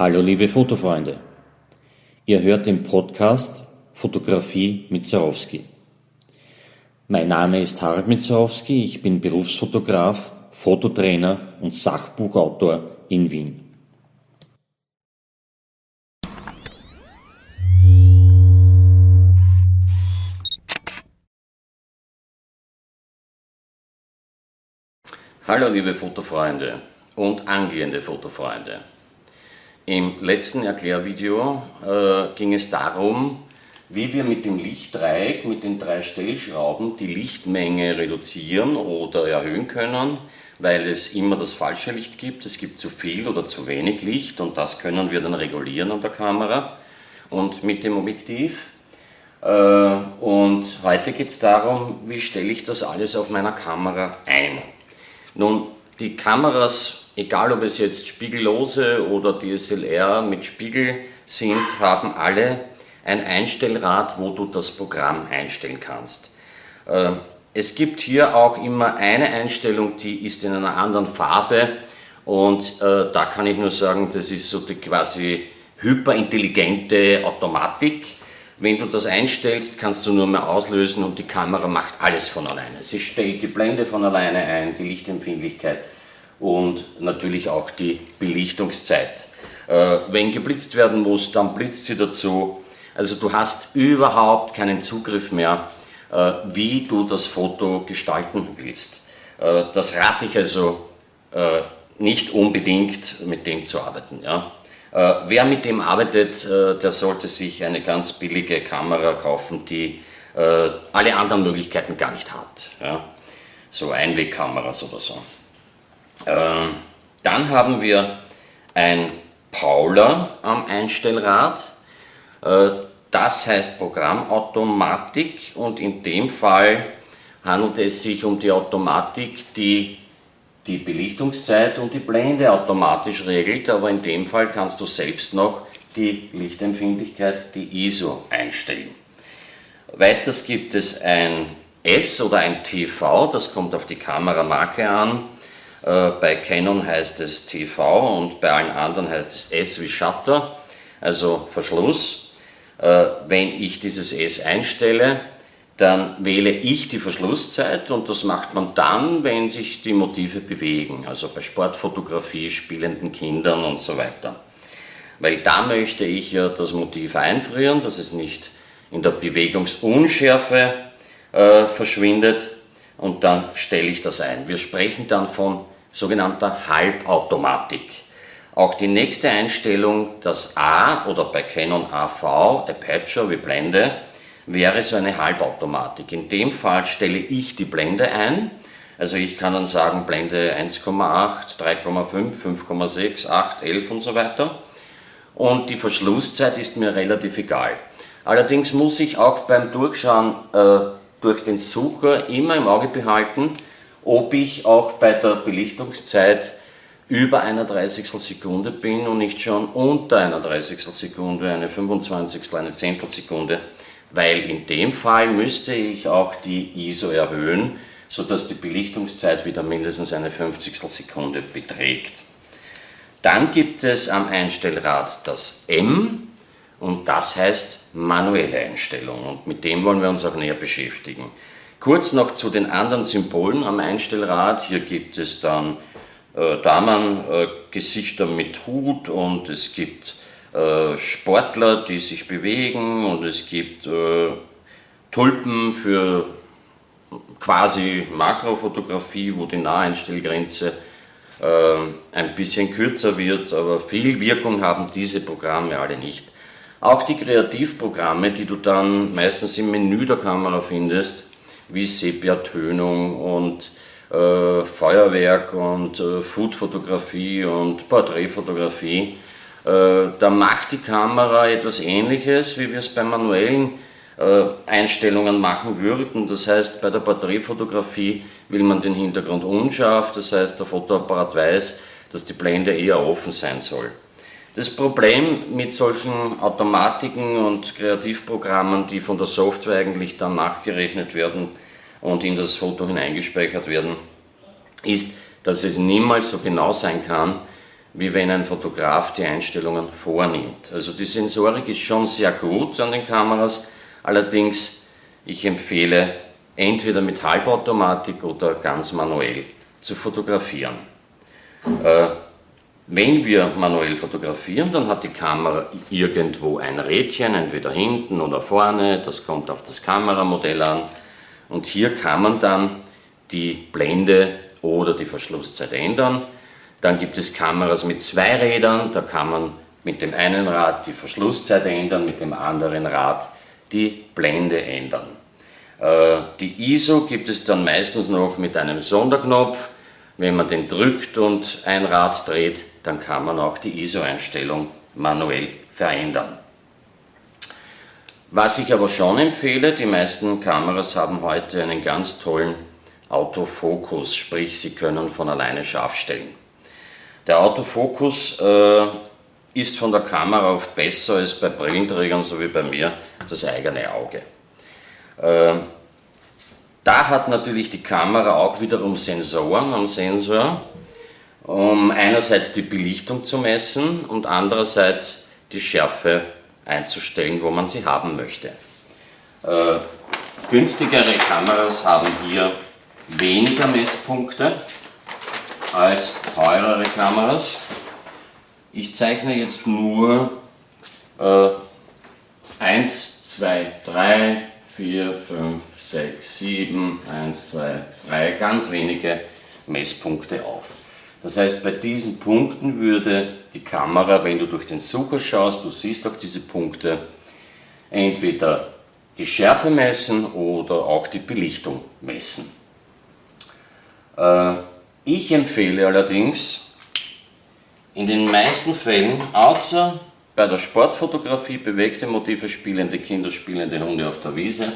Hallo liebe Fotofreunde. Ihr hört den Podcast Fotografie mit Zarowski. Mein Name ist Harald Mitzarowski, ich bin Berufsfotograf, Fototrainer und Sachbuchautor in Wien. Hallo liebe Fotofreunde und angehende Fotofreunde. Im letzten Erklärvideo äh, ging es darum, wie wir mit dem Lichtdreieck, mit den drei Stellschrauben die Lichtmenge reduzieren oder erhöhen können, weil es immer das falsche Licht gibt. Es gibt zu viel oder zu wenig Licht und das können wir dann regulieren an der Kamera und mit dem Objektiv. Äh, und heute geht es darum, wie stelle ich das alles auf meiner Kamera ein. Nun, die Kameras, egal ob es jetzt spiegellose oder DSLR mit Spiegel sind, haben alle ein Einstellrad, wo du das Programm einstellen kannst. Äh, es gibt hier auch immer eine Einstellung, die ist in einer anderen Farbe und äh, da kann ich nur sagen, das ist so die quasi hyperintelligente Automatik. Wenn du das einstellst, kannst du nur mehr auslösen und die Kamera macht alles von alleine. Sie stellt die Blende von alleine ein, die Lichtempfindlichkeit und natürlich auch die Belichtungszeit. Äh, wenn geblitzt werden muss, dann blitzt sie dazu. Also du hast überhaupt keinen Zugriff mehr, äh, wie du das Foto gestalten willst. Äh, das rate ich also nicht unbedingt mit dem zu arbeiten. Ja? Wer mit dem arbeitet, der sollte sich eine ganz billige Kamera kaufen, die alle anderen Möglichkeiten gar nicht hat. Ja? So Einwegkameras oder so. Dann haben wir ein Paula am Einstellrad. Das heißt Programmautomatik und in dem Fall handelt es sich um die Automatik, die die Belichtungszeit und die Blende automatisch regelt, aber in dem Fall kannst du selbst noch die Lichtempfindlichkeit, die ISO einstellen. Weiters gibt es ein S oder ein TV, das kommt auf die Kameramarke an. Äh, bei Canon heißt es TV und bei allen anderen heißt es S wie Shutter, also Verschluss. Äh, wenn ich dieses S einstelle, dann wähle ich die Verschlusszeit und das macht man dann, wenn sich die Motive bewegen, also bei Sportfotografie, spielenden Kindern und so weiter. Weil da möchte ich ja das Motiv einfrieren, dass es nicht in der Bewegungsunschärfe äh, verschwindet und dann stelle ich das ein. Wir sprechen dann von sogenannter Halbautomatik. Auch die nächste Einstellung, das A oder bei Canon AV, Aperture wie Blende, wäre so eine Halbautomatik. In dem Fall stelle ich die Blende ein. Also ich kann dann sagen Blende 1,8, 3,5, 5,6, 8, 11 und so weiter. Und die Verschlusszeit ist mir relativ egal. Allerdings muss ich auch beim Durchschauen äh, durch den Sucher immer im Auge behalten, ob ich auch bei der Belichtungszeit über einer 30 Sekunde bin und nicht schon unter einer 30 Sekunde, eine 25, eine Zehntelsekunde weil in dem Fall müsste ich auch die ISO erhöhen, sodass die Belichtungszeit wieder mindestens eine 50 Sekunde beträgt. Dann gibt es am Einstellrad das M und das heißt manuelle Einstellung und mit dem wollen wir uns auch näher beschäftigen. Kurz noch zu den anderen Symbolen am Einstellrad. Hier gibt es dann äh, Damen-Gesichter äh, mit Hut und es gibt äh, Sportler, die sich bewegen und es gibt äh, Tulpen für quasi Makrofotografie, wo die Naheinstellgrenze äh, ein bisschen kürzer wird, aber viel Wirkung haben diese Programme alle nicht. Auch die Kreativprogramme, die du dann meistens im Menü der Kamera findest, wie Sepia-Tönung und äh, Feuerwerk und äh, Foodfotografie und Porträtfotografie, äh, da macht die Kamera etwas Ähnliches, wie wir es bei manuellen äh, Einstellungen machen würden. Das heißt, bei der Porträtfotografie will man den Hintergrund unscharf, das heißt, der Fotoapparat weiß, dass die Blende eher offen sein soll. Das Problem mit solchen Automatiken und Kreativprogrammen, die von der Software eigentlich dann nachgerechnet werden und in das Foto hineingespeichert werden, ist, dass es niemals so genau sein kann, wie wenn ein Fotograf die Einstellungen vornimmt. Also die Sensorik ist schon sehr gut an den Kameras, allerdings ich empfehle entweder mit Halbautomatik oder ganz manuell zu fotografieren. Äh, wenn wir manuell fotografieren, dann hat die Kamera irgendwo ein Rädchen, entweder hinten oder vorne, das kommt auf das Kameramodell an. Und hier kann man dann die Blende oder die Verschlusszeit ändern. Dann gibt es Kameras mit zwei Rädern, da kann man mit dem einen Rad die Verschlusszeit ändern, mit dem anderen Rad die Blende ändern. Äh, die ISO gibt es dann meistens noch mit einem Sonderknopf. Wenn man den drückt und ein Rad dreht, dann kann man auch die ISO-Einstellung manuell verändern. Was ich aber schon empfehle, die meisten Kameras haben heute einen ganz tollen Autofokus, sprich sie können von alleine scharf stellen. Der Autofokus äh, ist von der Kamera oft besser als bei Brillenträgern, so wie bei mir, das eigene Auge. Äh, da hat natürlich die Kamera auch wiederum Sensoren am Sensor, um einerseits die Belichtung zu messen und andererseits die Schärfe einzustellen, wo man sie haben möchte. Äh, günstigere Kameras haben hier weniger Messpunkte als teurere Kameras. Ich zeichne jetzt nur äh, 1, 2, 3, 4, 5, 6, 7, 1, 2, 3, ganz wenige Messpunkte auf. Das heißt, bei diesen Punkten würde die Kamera, wenn du durch den Sucher schaust, du siehst auch diese Punkte, entweder die Schärfe messen oder auch die Belichtung messen. Äh, ich empfehle allerdings in den meisten Fällen, außer bei der Sportfotografie, bewegte Motive, spielende Kinder, spielende Hunde auf der Wiese,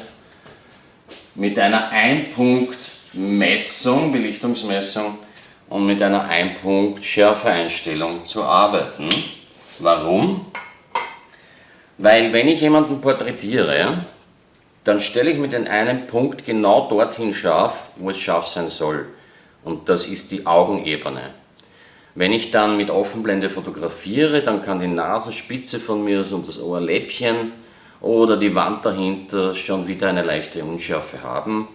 mit einer Einpunkt-Messung, Belichtungsmessung und mit einer Einpunkt-Schärfeeinstellung zu arbeiten. Warum? Weil wenn ich jemanden porträtiere, dann stelle ich mit dem einen Punkt genau dorthin scharf, wo es scharf sein soll. Und das ist die Augenebene. Wenn ich dann mit Offenblende fotografiere, dann kann die Nasenspitze von mir und das Ohrläppchen oder die Wand dahinter schon wieder eine leichte Unschärfe haben.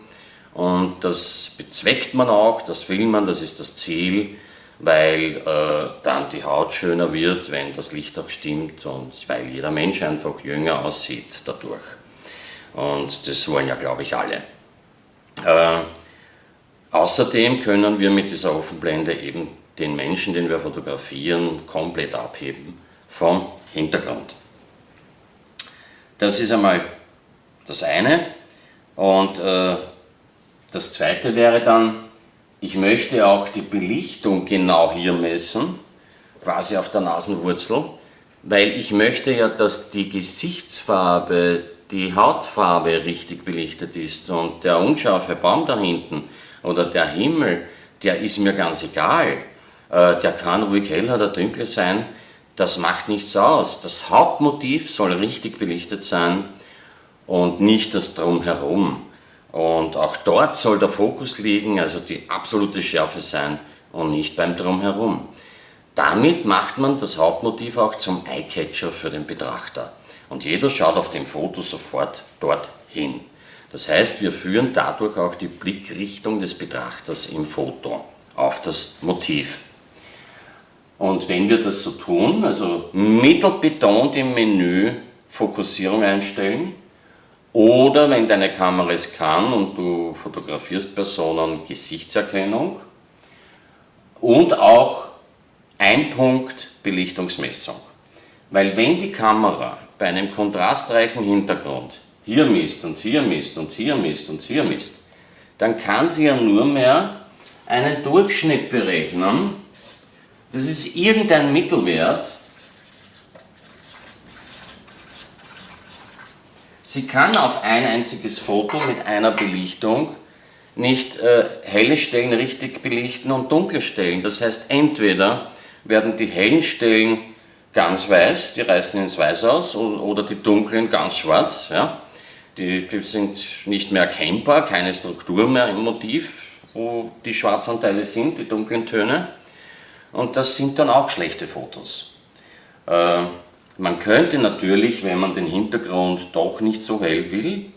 Und das bezweckt man auch, das will man, das ist das Ziel, weil äh, dann die Haut schöner wird, wenn das Licht auch stimmt und weil jeder Mensch einfach jünger aussieht dadurch. Und das wollen ja, glaube ich, alle. Äh, außerdem können wir mit dieser Offenblende eben den Menschen, den wir fotografieren, komplett abheben vom Hintergrund. Das ist einmal das eine. Und äh, das zweite wäre dann, ich möchte auch die Belichtung genau hier messen, quasi auf der Nasenwurzel, weil ich möchte ja, dass die Gesichtsfarbe, die Hautfarbe richtig belichtet ist und der unscharfe Baum da hinten oder der Himmel, der ist mir ganz egal. Äh, der kann ruhig hell oder dunkel sein, das macht nichts aus. Das Hauptmotiv soll richtig belichtet sein und nicht das Drumherum. Und auch dort soll der Fokus liegen, also die absolute Schärfe sein und nicht beim Drumherum. Damit macht man das Hauptmotiv auch zum Eyecatcher für den Betrachter. Und jeder schaut auf dem Foto sofort dorthin. Das heißt, wir führen dadurch auch die Blickrichtung des Betrachters im Foto auf das Motiv. Und wenn wir das so tun, also mittelbetont im Menü Fokussierung einstellen, oder wenn deine Kamera es kann und du fotografierst Personen, Gesichtserkennung und auch ein Punkt Belichtungsmessung. Weil wenn die Kamera bei einem kontrastreichen Hintergrund hier misst und hier misst und hier misst und hier misst, dann kann sie ja nur mehr einen Durchschnitt berechnen. Das ist irgendein Mittelwert Sie kann auf ein einziges Foto mit einer Belichtung nicht äh, helle Stellen richtig belichten und dunkle Stellen. Das heißt, entweder werden die hellen Stellen ganz weiß, die reißen ins Weiß aus, oder die dunklen ganz schwarz. Ja? Die, die sind nicht mehr erkennbar, keine Struktur mehr im Motiv, wo die Schwarzanteile sind, die dunklen Töne. und das sind dann auch schlechte Fotos. Äh, man könnte natürlich, wenn man den Hintergrund doch nicht so hell will,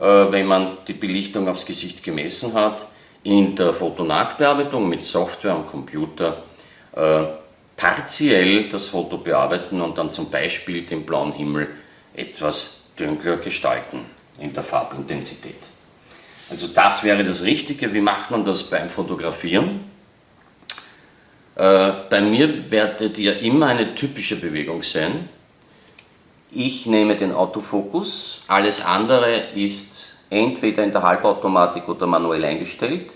äh, wenn man die Belichtung aufs Gesicht gemessen hat, in der Fotonachbearbeitung mit Software und Computer äh, partiell das Foto bearbeiten und dann zum Beispiel den blauen Himmel etwas dunkler gestalten in der Farbintensität. Also das wäre das Richtige. Wie macht man das beim Fotografieren? Äh, bei mir werdet ihr immer eine typische Bewegung sein. Ich nehme den Autofokus, alles andere ist entweder in der Halbautomatik oder manuell eingestellt,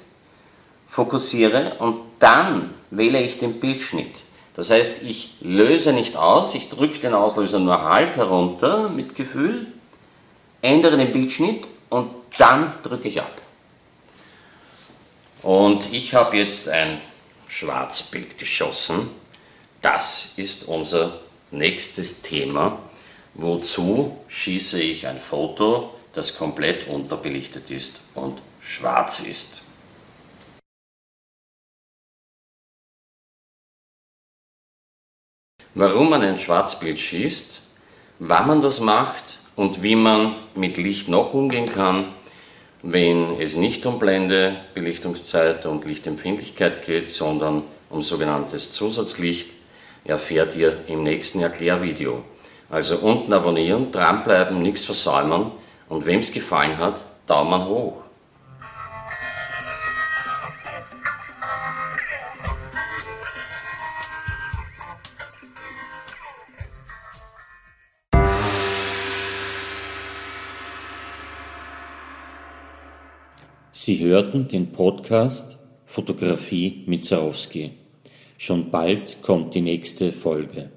fokussiere und dann wähle ich den Bildschnitt. Das heißt, ich löse nicht aus, ich drücke den Auslöser nur halb herunter mit Gefühl, ändere den Bildschnitt und dann drücke ich ab. Und ich habe jetzt ein Schwarzbild geschossen. Das ist unser nächstes Thema. Wozu schieße ich ein Foto, das komplett unterbelichtet ist und schwarz ist? Warum man ein Schwarzbild schießt, wann man das macht und wie man mit Licht noch umgehen kann, wenn es nicht um Blende, Belichtungszeit und Lichtempfindlichkeit geht, sondern um sogenanntes Zusatzlicht, erfährt ihr im nächsten Erklärvideo. Also unten abonnieren, dranbleiben, nichts versäumen und wem es gefallen hat, Daumen hoch. Sie hörten den Podcast Fotografie mit Zarowski. Schon bald kommt die nächste Folge.